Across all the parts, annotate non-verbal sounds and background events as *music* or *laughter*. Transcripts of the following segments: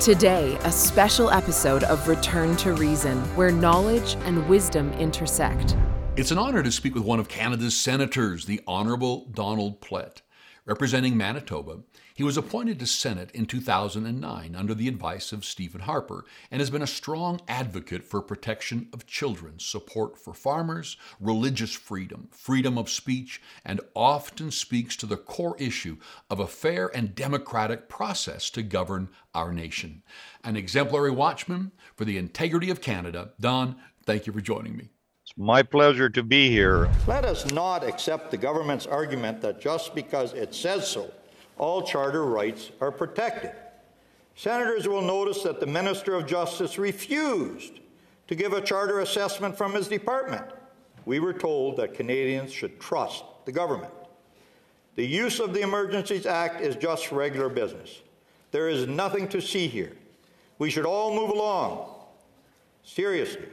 Today, a special episode of Return to Reason, where knowledge and wisdom intersect. It's an honor to speak with one of Canada's senators, the Honourable Donald Plett. Representing Manitoba, he was appointed to Senate in 2009 under the advice of Stephen Harper and has been a strong advocate for protection of children, support for farmers, religious freedom, freedom of speech, and often speaks to the core issue of a fair and democratic process to govern our nation. An exemplary watchman for the integrity of Canada. Don, thank you for joining me. My pleasure to be here. Let us not accept the government's argument that just because it says so, all charter rights are protected. Senators will notice that the Minister of Justice refused to give a charter assessment from his department. We were told that Canadians should trust the government. The use of the Emergencies Act is just regular business. There is nothing to see here. We should all move along. Seriously,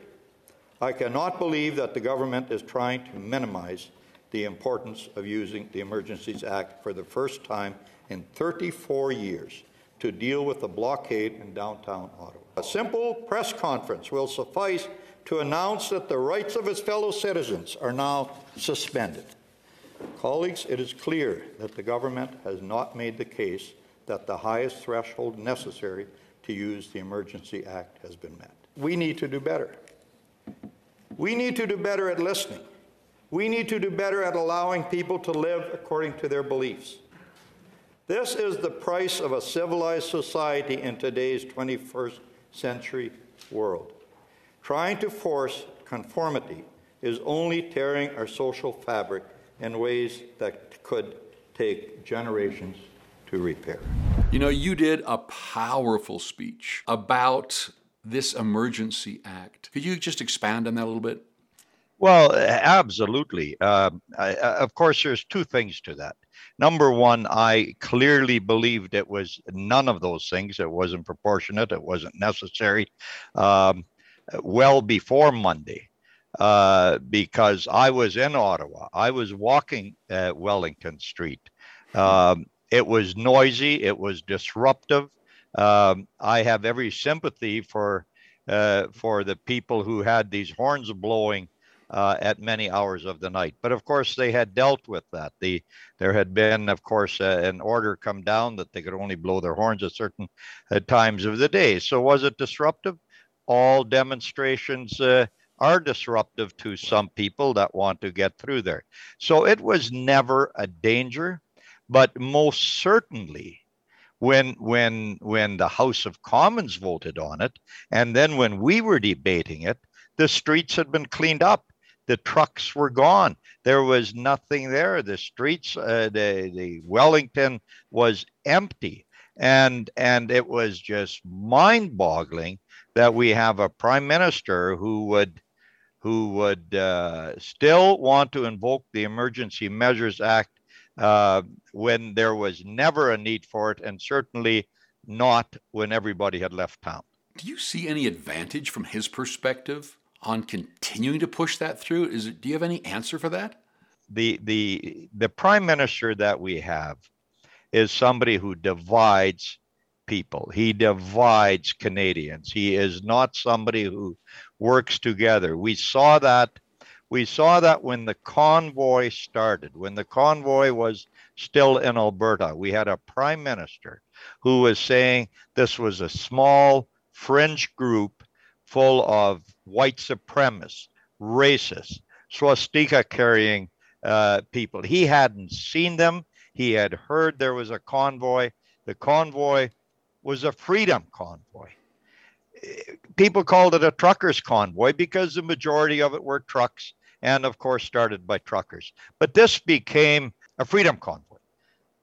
I cannot believe that the government is trying to minimize the importance of using the Emergencies Act for the first time in 34 years to deal with the blockade in downtown Ottawa. A simple press conference will suffice to announce that the rights of its fellow citizens are now suspended. Colleagues, it is clear that the government has not made the case that the highest threshold necessary to use the Emergency Act has been met. We need to do better. We need to do better at listening. We need to do better at allowing people to live according to their beliefs. This is the price of a civilized society in today's 21st century world. Trying to force conformity is only tearing our social fabric in ways that could take generations to repair. You know, you did a powerful speech about this emergency act. Could you just expand on that a little bit? Well, absolutely. Uh, I, of course, there's two things to that. Number one, I clearly believed it was none of those things. It wasn't proportionate. It wasn't necessary. Um, well before Monday, uh, because I was in Ottawa. I was walking at Wellington Street. Um, it was noisy. It was disruptive. Um, I have every sympathy for uh, for the people who had these horns blowing uh, at many hours of the night. But of course, they had dealt with that. The there had been, of course, uh, an order come down that they could only blow their horns at certain uh, times of the day. So was it disruptive? All demonstrations uh, are disruptive to some people that want to get through there. So it was never a danger, but most certainly when when when the House of Commons voted on it, and then when we were debating it, the streets had been cleaned up the trucks were gone. There was nothing there. The streets, uh, the the Wellington was empty, and and it was just mind-boggling that we have a prime minister who would who would uh, still want to invoke the Emergency Measures Act uh, when there was never a need for it, and certainly not when everybody had left town. Do you see any advantage from his perspective on continuing to push that through? Is it, do you have any answer for that? The the the prime minister that we have is somebody who divides people. He divides Canadians. He is not somebody who works together. We saw that we saw that when the convoy started, when the convoy was still in Alberta, we had a prime minister who was saying this was a small fringe group full of white supremacists, racists, swastika carrying uh, people. He hadn't seen them. He had heard there was a convoy. The convoy was a freedom convoy. People called it a truckers' convoy because the majority of it were trucks and, of course, started by truckers. But this became a freedom convoy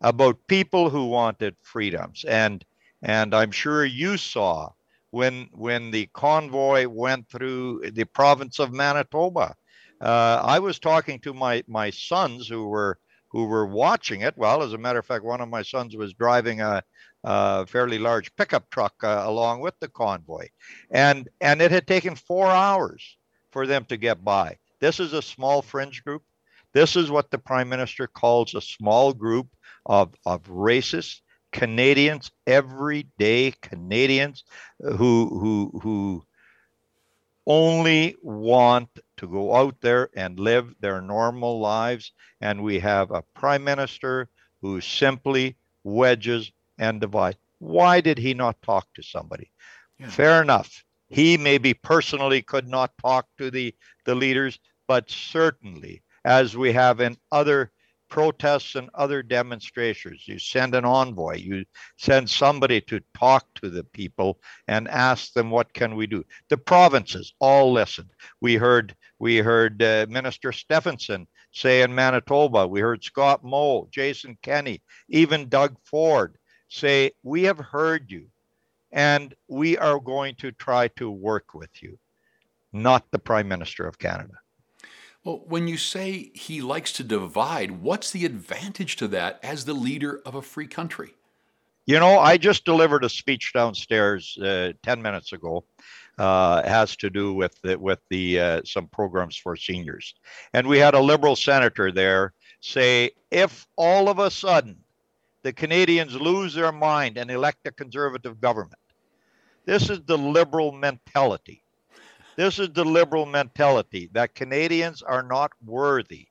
about people who wanted freedoms. And, and I'm sure you saw when when the convoy went through the province of Manitoba. Uh, I was talking to my my sons who were who were watching it. Well, as a matter of fact, one of my sons was driving a, a fairly large pickup truck uh, along with the convoy, and and it had taken four hours for them to get by. This is a small fringe group. This is what the prime minister calls a small group of of racist, Canadians, everyday Canadians uh, who who who only want to go out there and live their normal lives. And we have a prime minister who simply wedges and divides. Why did he not talk to somebody? Yeah. Fair enough. He maybe personally could not talk to the, the leaders, but certainly, as we have in other protests and other demonstrations. You send an envoy, you send somebody to talk to the people and ask them what can we do. The provinces all listened. We heard we heard uh, Minister Stefanson say in Manitoba, we heard Scott Moe, Jason Kenney, even Doug Ford say, "We have heard you and we are going to try to work with you." Not the Prime Minister of Canada. Well, when you say he likes to divide, what's the advantage to that as the leader of a free country? You know, I just delivered a speech downstairs uh, 10 minutes ago. Uh, has to do with the, with the uh, some programs for seniors, and we had a liberal senator there say, if all of a sudden the Canadians lose their mind and elect a conservative government, this is the liberal mentality. This is the liberal mentality that Canadians are not worthy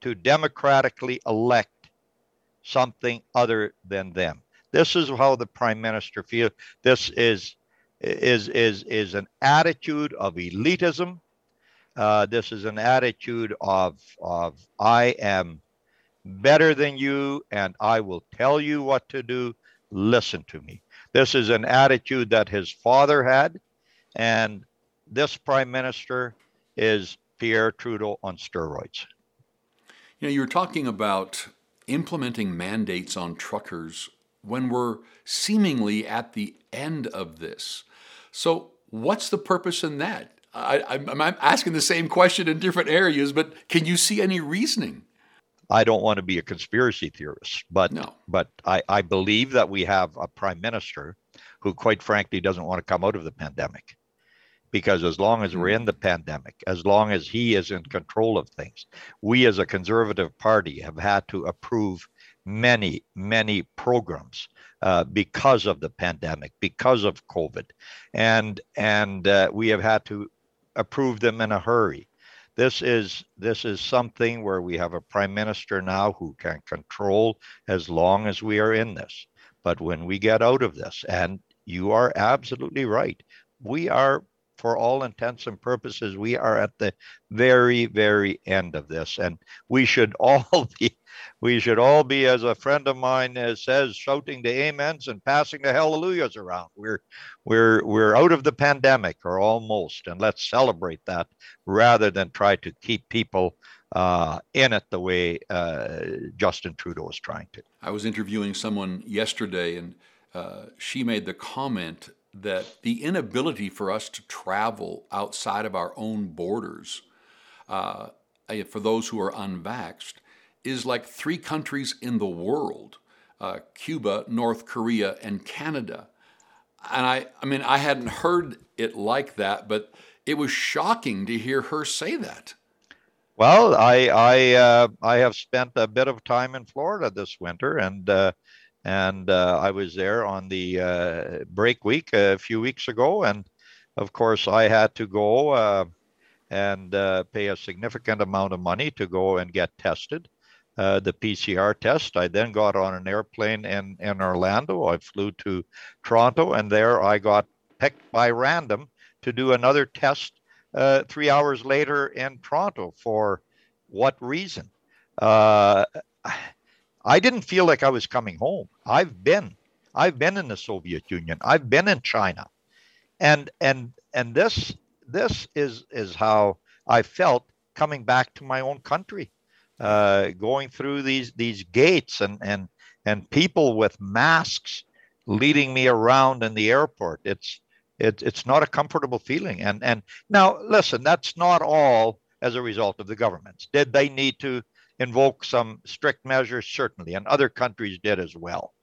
to democratically elect something other than them. This is how the prime minister feels. This is is is is an attitude of elitism. Uh, this is an attitude of of I am better than you and I will tell you what to do. Listen to me. This is an attitude that his father had, and this prime minister is Pierre Trudeau on steroids. You know, you were talking about implementing mandates on truckers when we're seemingly at the end of this. So, what's the purpose in that? I, am asking the same question in different areas, but can you see any reasoning? I don't want to be a conspiracy theorist, but no. but I, I believe that we have a prime minister who, quite frankly, doesn't want to come out of the pandemic because as long as we're mm. in the pandemic, as long as he is in control of things, we as a conservative party have had to approve many, many programs uh, because of the pandemic, because of COVID, and and uh, we have had to approve them in a hurry. This is this is something where we have a prime minister now who can control as long as we are in this. But when we get out of this, and you are absolutely right, we are for all intents and purposes, we are at the very, very end of this, and we should *laughs* all be, we should all be, as a friend of mine says, shouting the amens and passing the hallelujahs around. We're, we're, we're out of the pandemic, or almost, and let's celebrate that rather than try to keep people uh, in it the way uh, Justin Trudeau is trying to. I was interviewing someone yesterday, and uh, she made the comment that the inability for us to travel outside of our own borders, uh, eh, for those who are unvaxxed, is like three countries in the world uh, Cuba, North Korea, and Canada. And I, I mean, I hadn't heard it like that, but it was shocking to hear her say that. Well, I I uh, I have spent a bit of time in Florida this winter, and uh, and uh, I was there on the uh, break week a few weeks ago, and of course I had to go uh, and uh, pay a significant amount of money to go and get tested, uh, the PCR test. I then got on an airplane in in Orlando. I flew to Toronto, and there I got picked by random to do another test uh, three hours later in Toronto. For what reason? I didn't feel like I was coming home. I've been, I've been in the Soviet Union. I've been in China, and and and this this is is how I felt coming back to my own country, uh, going through these these gates and and and people with masks leading me around in the airport. It's it, it's not a comfortable feeling. And and now listen, that's not all as a result of the governments. Did they need to invoke some strict measures, certainly, and other countries did as well.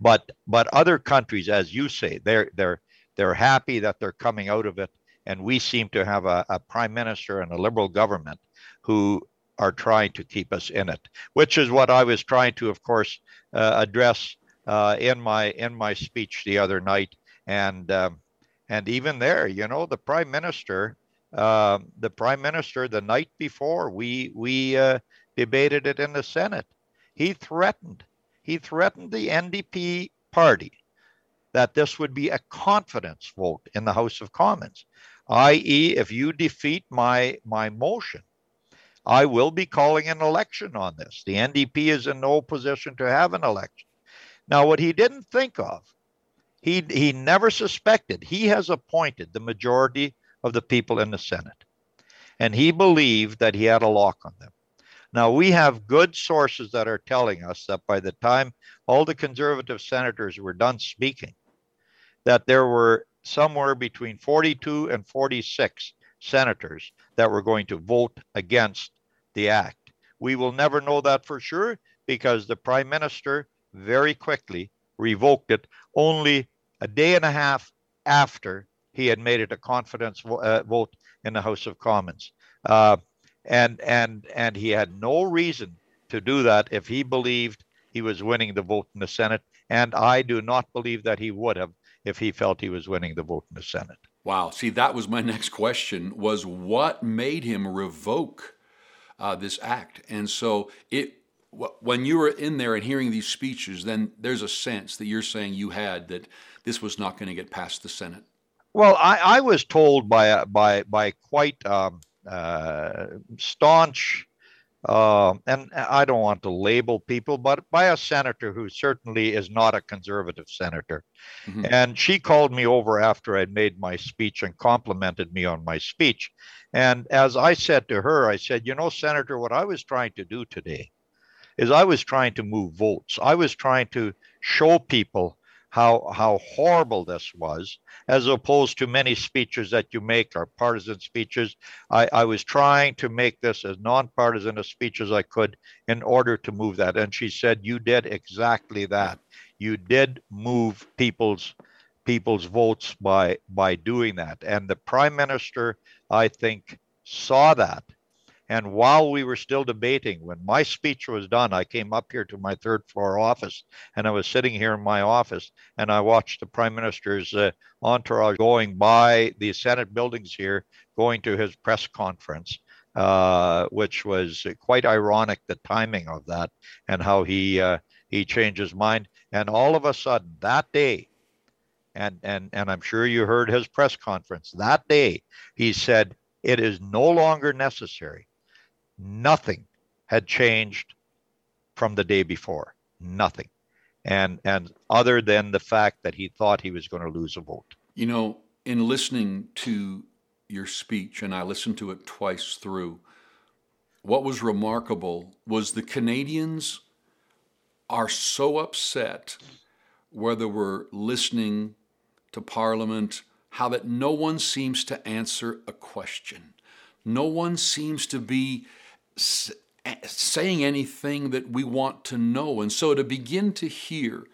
But but other countries, as you say, they're they're they're happy that they're coming out of it, and we seem to have a, a prime minister and a liberal government who are trying to keep us in it, which is what I was trying to, of course, uh, address uh, in my in my speech the other night, and um, and even there, you know, the prime minister, uh, the prime minister, the night before we we uh, debated it in the Senate, he threatened he threatened the NDP party that this would be a confidence vote in the House of Commons, i.e., if you defeat my my motion, I will be calling an election on this. The NDP is in no position to have an election. Now, what he didn't think of, he he never suspected. He has appointed the majority of the people in the Senate, and he believed that he had a lock on them. Now, we have good sources that are telling us that by the time all the conservative senators were done speaking, that there were somewhere between 42 and 46 senators that were going to vote against the act. We will never know that for sure because the prime minister very quickly revoked it only a day and a half after he had made it a confidence vo- uh, vote in the House of Commons. Uh, and and and he had no reason to do that if he believed he was winning the vote in the Senate. And I do not believe that he would have if he felt he was winning the vote in the Senate. Wow. See, that was my *laughs* next question was what made him revoke uh, this act? And so it when you were in there and hearing these speeches, then there's a sense that you're saying you had that this was not going to get past the Senate. Well, I, I was told by by by quite um, staunch, uh, and I don't want to label people, but by a senator who certainly is not a conservative senator. Mm-hmm. And she called me over after I'd made my speech and complimented me on my speech. And as I said to her, I said, You know, Senator, what I was trying to do today is I was trying to move votes. I was trying to show people how how horrible this was, as opposed to many speeches that you make are partisan speeches. I, I was trying to make this as nonpartisan a speech as I could in order to move that. And she said, You did exactly that. You did move people's people's votes by by doing that. And the prime minister, I think, saw that and while we were still debating, when my speech was done, I came up here to my third floor office and I was sitting here in my office and I watched the prime minister's uh, entourage going by the Senate buildings here, going to his press conference. Uh, which was quite ironic, the timing of that and how he uh, he changed his mind. And all of a sudden, that day, and and and I'm sure you heard his press conference that day, he said it is no longer necessary nothing had changed from the day before. Nothing. And and other than the fact that he thought he was going to lose a vote. You know, in listening to your speech, and I listened to it twice through, what was remarkable was the Canadians are so upset whether we're listening to Parliament, how that no one seems to answer a question. No one seems to be Eh, saying anything that we want to know. And so to begin to hear,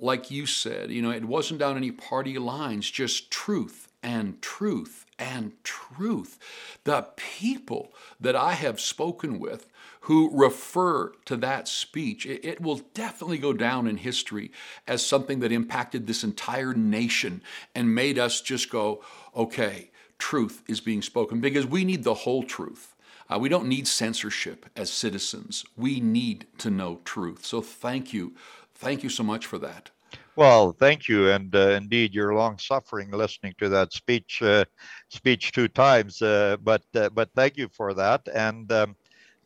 like you said, you know, it wasn't down any party lines, just truth and truth and truth. The people that I have spoken with who refer to that speech, it, it, will definitely go down in history as something that impacted this entire nation and made us just go, okay, truth is being spoken because we need the whole truth. Uh, we don't need censorship as citizens. We need to know truth. So thank you. Thank you so much for that. Well, thank you, and uh, indeed, you're long suffering listening to that speech, uh, speech two times. Uh, but uh, but thank you for that, and um,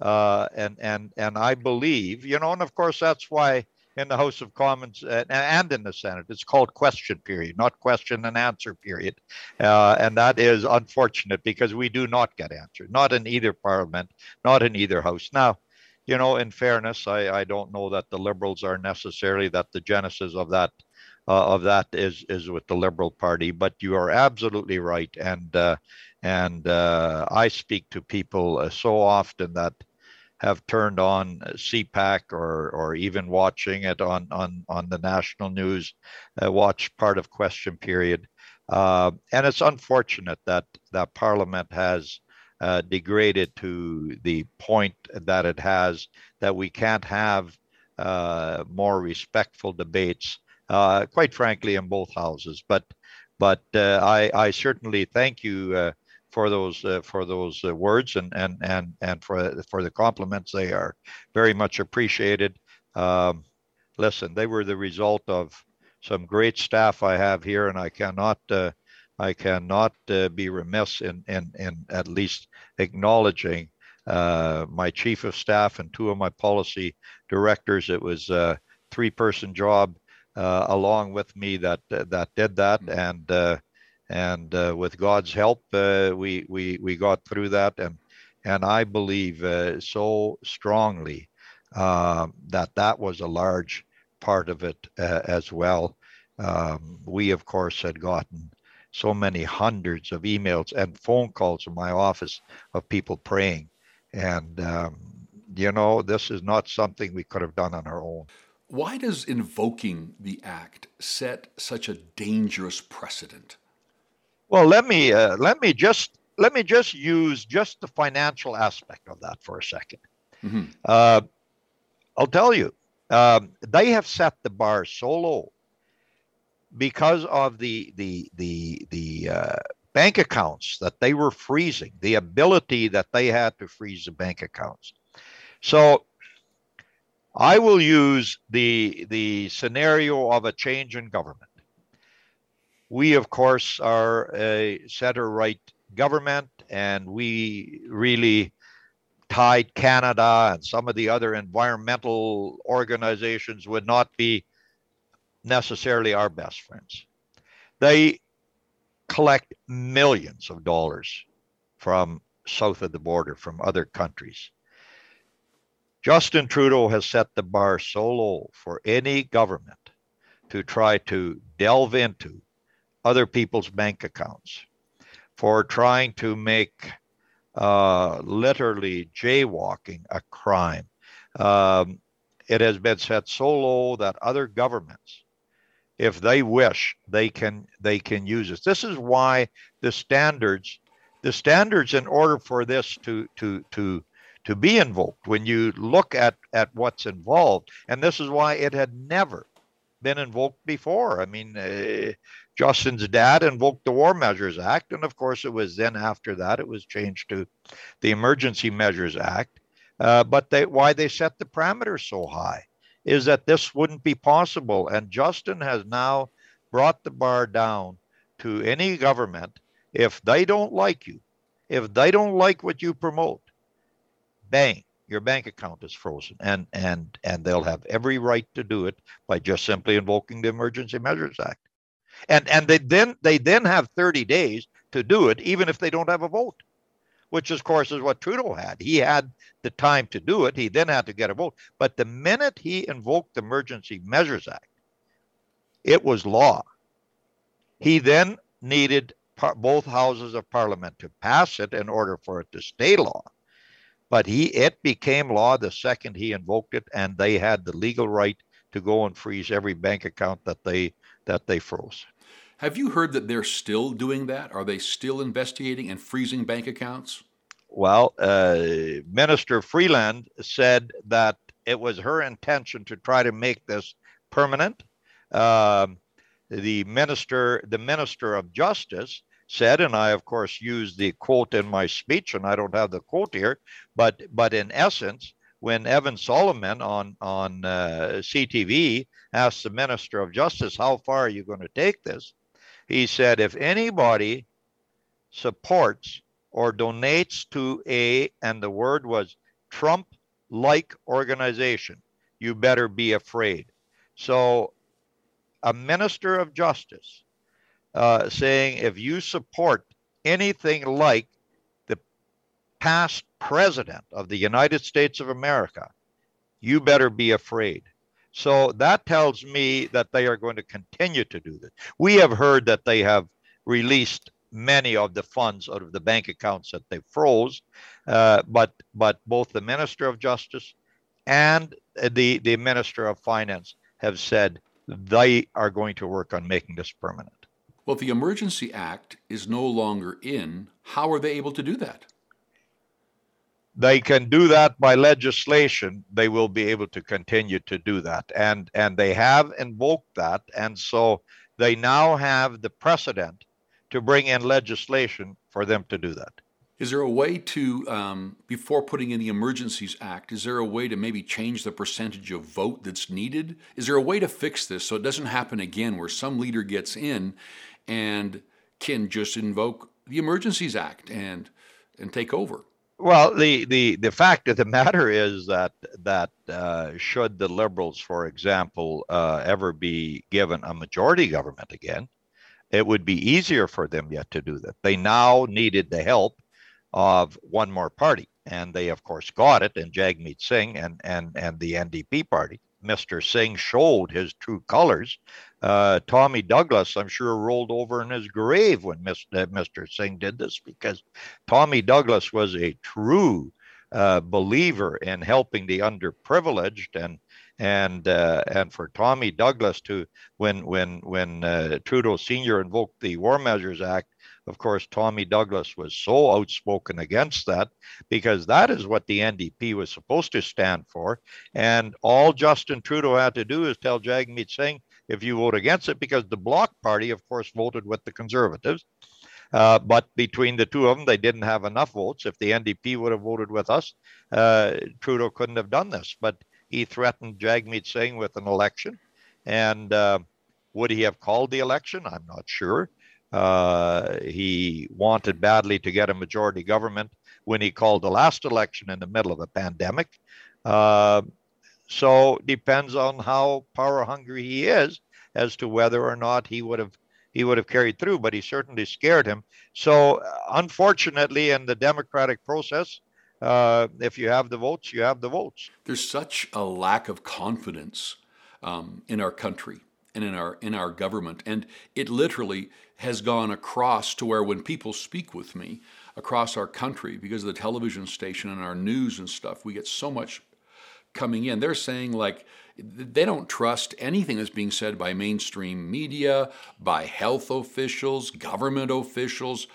uh, and and and I believe, you know, and of course that's why in the House of Commons uh, and in the Senate. It's called question period, not question and answer period. Uh, and that is unfortunate because we do not get answers, not in either parliament, not in either house. Now, you know, in fairness, I, I don't know that the liberals are necessarily that the genesis of that uh, of that is is with the Liberal Party, but you are absolutely right, and uh, and uh, I speak to people uh, so often that have turned on CPAC or or even watching it on on on the national news, uh, watch part of Question Period, uh, and it's unfortunate that that Parliament has uh, degraded to the point that it has that we can't have uh, more respectful debates, uh, quite frankly, in both houses. But but uh, I, I certainly thank you uh, for those uh, for those uh, words and and and and for for the compliments. They are very much appreciated. Um, listen, they were the result of some great staff I have here, and I cannot uh, I cannot uh, be remiss in, in in at least acknowledging uh, my chief of staff and two of my policy directors. It was a three-person job uh, along with me that that did that, mm-hmm. and uh, and uh, with God's help, we we we got through that, and and I believe so strongly that that was a large part of it as well. Um, we, of course, had gotten so many hundreds of emails and phone calls in my office of people praying. And, um, you know, this is not something we could have done on our own. Why does invoking the act set such a dangerous precedent? Well, let me uh, let me just let me just use just the financial aspect of that for a 2nd mm-hmm. uh, I'll tell you, um, they have set the bar so low because of the the the the uh, bank accounts that they were freezing, the ability that they had to freeze the bank accounts. So I will use the the scenario of a change in government. We, of course, are a center right government, and we really Tides Canada and some of the other environmental organizations would not be necessarily our best friends. They collect millions of dollars from south of the border, from other countries. Justin Trudeau has set the bar so low for any government to try to delve into other people's bank accounts, for trying to make uh, literally jaywalking a crime. Um, it has been set so low that other governments, if they wish, they can they can use it. This is why the standards, the standards, in order for this to to to to be invoked when you look at, at what's involved. And this is why it had never been invoked before. I mean, uh, Justin's dad invoked the War Measures Act. And of course, it was then after that it was changed to the Emergency Measures Act. Uh, but they, why they set the parameters so high is that this wouldn't be possible. And Justin has now brought the bar down to any government. If they don't like you, if they don't like what you promote, bang, your bank account is frozen. And and and they'll have every right to do it by just simply invoking the Emergency Measures Act. And and they then they then have 30 days to do it, even if they don't have a vote. Which of course is what Trudeau had. He had the time to do it. He then had to get a vote. But the minute he invoked the Emergency Measures Act, it was law. He then needed both houses of parliament to pass it in order for it to stay law but he it became law the second he invoked it, and they had the legal right to go and freeze every bank account that they that they froze. Have you heard that they're still doing that? Are they still investigating and freezing bank accounts? Well, uh, Minister Freeland said that it was her intention to try to make this permanent. Um, the minister, the minister of justice, said, and I of course used the quote in my speech, and I don't have the quote here, but but in essence, when Evan Solomon on on uh, CTV asked the Minister of Justice, "How far are you going to take this?" he said, "If anybody supports or donates to a," and the word was Trump-like organization, you better be afraid. So, a minister of justice uh, saying if you support anything like past president of the United States of America, you better be afraid. So that tells me that they are going to continue to do this. We have heard that they have released many of the funds out of the bank accounts that they froze, uh, but but both the Minister of Justice and the the Minister of Finance have said they are going to work on making this permanent. Well, the Emergency Act is no longer in. How are they able to do that? They can do that by legislation they will be able to continue to do that. And and they have invoked that. And so they now have the precedent to bring in legislation for them to do that. Is there a way to um, before putting in the emergencies act is there a way to maybe change the percentage of vote that's needed? Is there a way to fix this so it doesn't happen again where some leader gets in and can just invoke the emergencies act and and take over well, the, the, the fact of the matter is that that uh, should the liberals, for example, uh, ever be given a majority government again, it would be easier for them yet to do that. They now needed the help of one more party, and they of course got it in Jagmeet Singh and and and the NDP party. Mr. Singh showed his true colors. Uh, Tommy Douglas, I'm sure, rolled over in his grave when Mr. Singh did this because Tommy Douglas was a true uh, believer in helping the underprivileged and and uh, and for Tommy Douglas to when when when uh, Trudeau Senior invoked the War Measures Act of course, Tommy Douglas was so outspoken against that because that is what the NDP was supposed to stand for. And all Justin Trudeau had to do is tell Jagmeet Singh, if you vote against it, because the Bloc Party, of course, voted with the Conservatives. Uh, but between the two of them, they didn't have enough votes. If the NDP would have voted with us, uh, Trudeau couldn't have done this. But he threatened Jagmeet Singh with an election. And uh, would he have called the election? I'm not sure. Uh, he wanted badly to get a majority government when he called the last election in the middle of a pandemic. Uh, so depends on how power hungry he is as to whether or not he would have he would have carried through. But he certainly scared him. So unfortunately, in the democratic process, uh, if you have the votes, you have the votes. There's such a lack of confidence um, in our country and in our in our government, and it literally has gone across to where when people speak with me across our country because of the television station and our news and stuff, we get so much coming in. They're saying like they don't trust anything that's being said by mainstream media, by health officials, government officials.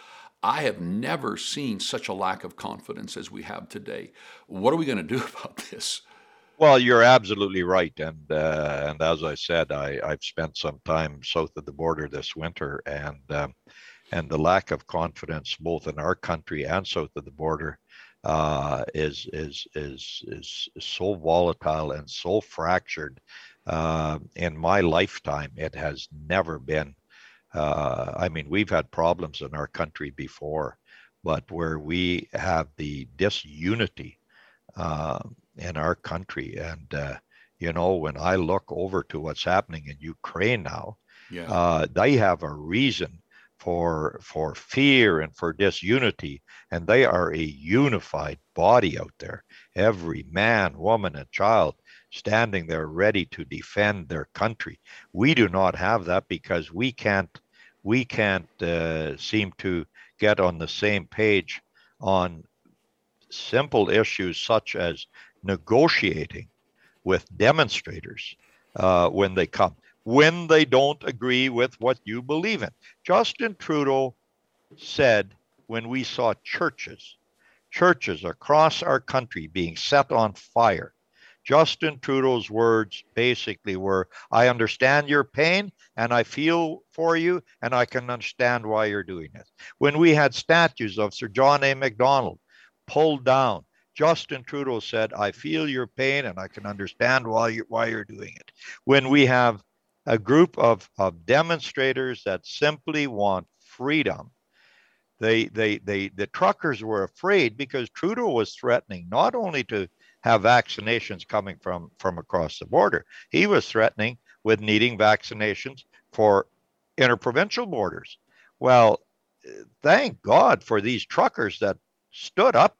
I have never seen such a lack of confidence as we have today. What are we going to do *laughs* about this? Well, you're absolutely right, and uh, and as I said, I I've spent some time south of the border this winter, and um, and the lack of confidence both in our country and south of the border uh, is is is is so volatile and so fractured. Uh, in my lifetime, it has never been. Uh, I mean, we've had problems in our country before, but where we have the disunity uh, in our country. And, uh, you know, when I look over to what's happening in Ukraine now, yeah. uh, they have a reason for for fear and for disunity and they are a unified body out there every man woman and child standing there ready to defend their country we do not have that because we can't we can't uh, seem to get on the same page on simple issues such as negotiating with demonstrators uh, when they come, when they don't agree with what you believe in. Justin Trudeau said when we saw churches, churches across our country being set on fire, Justin Trudeau's words basically were I understand your pain and I feel for you and I can understand why you're doing this. When we had statues of Sir John A. Macdonald pulled down, Justin Trudeau said, I feel your pain and I can understand why you're, why you're doing it. When we have a group of, of demonstrators that simply want freedom, they, they, they, the truckers were afraid because Trudeau was threatening not only to have vaccinations coming from, from across the border, he was threatening with needing vaccinations for interprovincial borders. Well, thank God for these truckers that stood up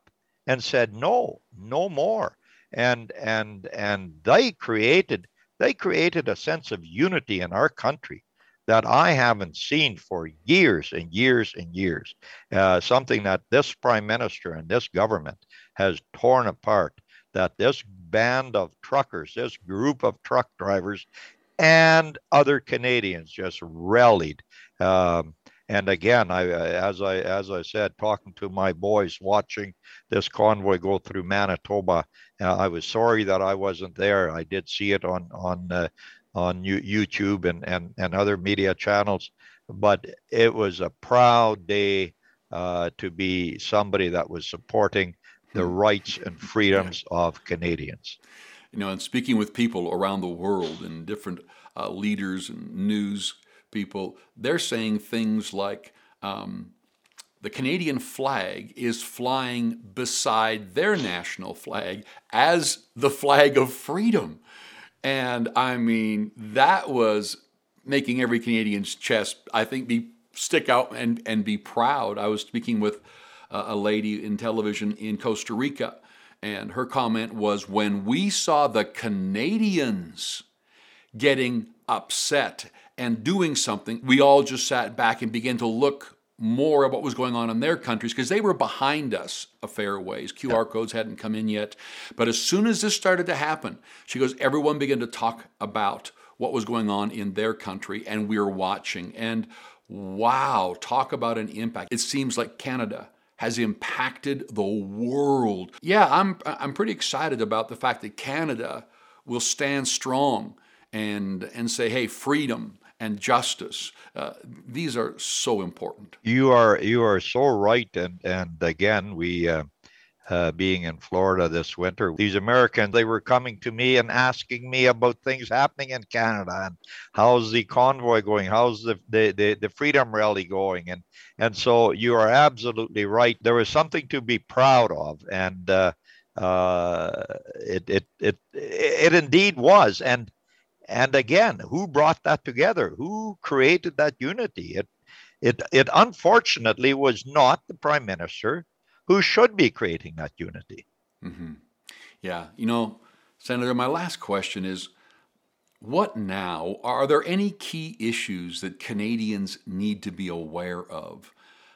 and said no no more and and and they created they created a sense of unity in our country that I haven't seen for years and years and years. Uh, something that this prime minister and this government has torn apart. That this band of truckers, this group of truck drivers, and other Canadians just rallied. Um, and again, I as I as I said, talking to my boys, watching this convoy go through Manitoba, uh, I was sorry that I wasn't there. I did see it on on uh, on YouTube and and and other media channels, but it was a proud day uh, to be somebody that was supporting the hmm. rights and *laughs* freedoms yeah. of Canadians. You know, and speaking with people around the world and different uh, leaders and news people, they're saying things like um, the Canadian flag is flying beside their national flag as the flag of freedom. And I mean, that was making every Canadian's chest, I think, be stick out and, and be proud. I was speaking with a lady in television in Costa Rica, and her comment was when we saw the Canadians getting upset and doing something, we all just sat back and began to look more at what was going on in their countries because they were behind us a fair ways. QR codes hadn't come in yet. But as soon as this started to happen, she goes, everyone began to talk about what was going on in their country, and we were watching. And wow, talk about an impact. It seems like Canada has impacted the world. Yeah, I'm, I'm pretty excited about the fact that Canada will stand strong and, and say, hey, freedom and justice. Uh, these are so important. You are you are so right, and and again we. Uh, uh, being in Florida this winter, these Americans they were coming to me and asking me about things happening in Canada and how's the convoy going, how's the the, the, the freedom rally going, and and so you are absolutely right. There was something to be proud of, and uh, uh, it, it it it indeed was, and and again, who brought that together? Who created that unity? It, it, it unfortunately was not the prime minister who should be creating that unity. Mm-hmm. Yeah. You know, Senator, my last question is what now? Are there any key issues that Canadians need to be aware of?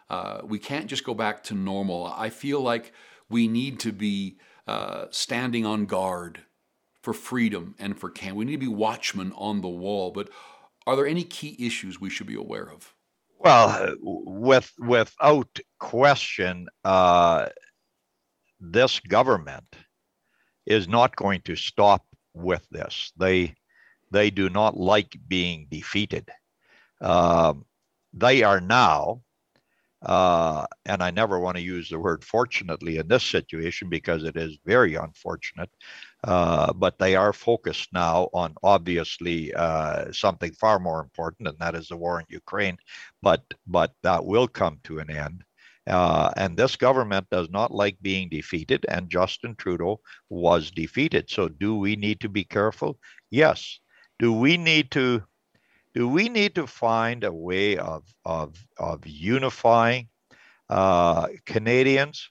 Uh, we can't just go back to normal. I feel like we need to be uh, standing on guard for freedom and for can. We need to be watchmen on the wall. But are there any key issues we should be aware of? Well, with without question, uh, this government is not going to stop with this. They they do not like being defeated. Uh, they are now uh, and I never want to use the word fortunately in this situation because it is very unfortunate. Uh, but they are focused now on obviously uh, something far more important, and that is the war in Ukraine. But but that will come to an end. Uh, and this government does not like being defeated, and Justin Trudeau was defeated. So, do we need to be careful? Yes. Do we need to do we need to find a way of, of, of unifying uh, Canadians?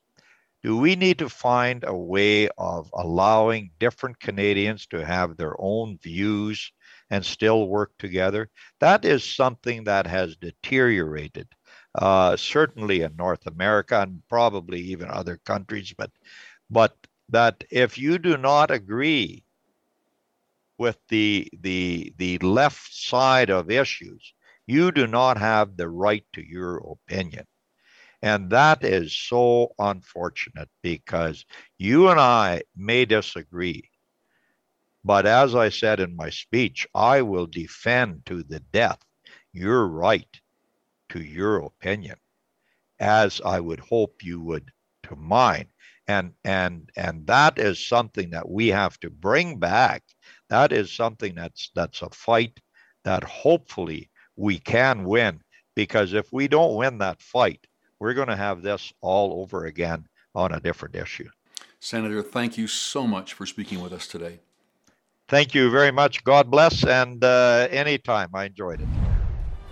Do we need to find a way of allowing different Canadians to have their own views and still work together? That is something that has deteriorated, uh, certainly in North America and probably even other countries. But, but that if you do not agree with the the the left side of issues you do not have the right to your opinion. And that is so unfortunate because you and I may disagree but as I said in my speech I will defend to the death your right to your opinion as I would hope you would to mine. And and and that is something that we have to bring back that is something that's that's a fight that hopefully we can win because if we don't win that fight we're going to have this all over again on a different issue. Senator thank you so much for speaking with us today. Thank you very much. God bless and uh, anytime. I enjoyed it.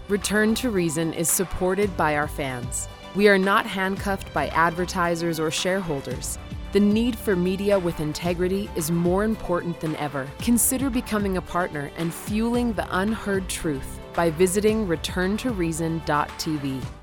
Return to reason is supported by our fans. We are not handcuffed by advertisers or shareholders the need for media with integrity is more important than ever. Consider becoming a partner and fueling the unheard truth by visiting returntoreason.tv.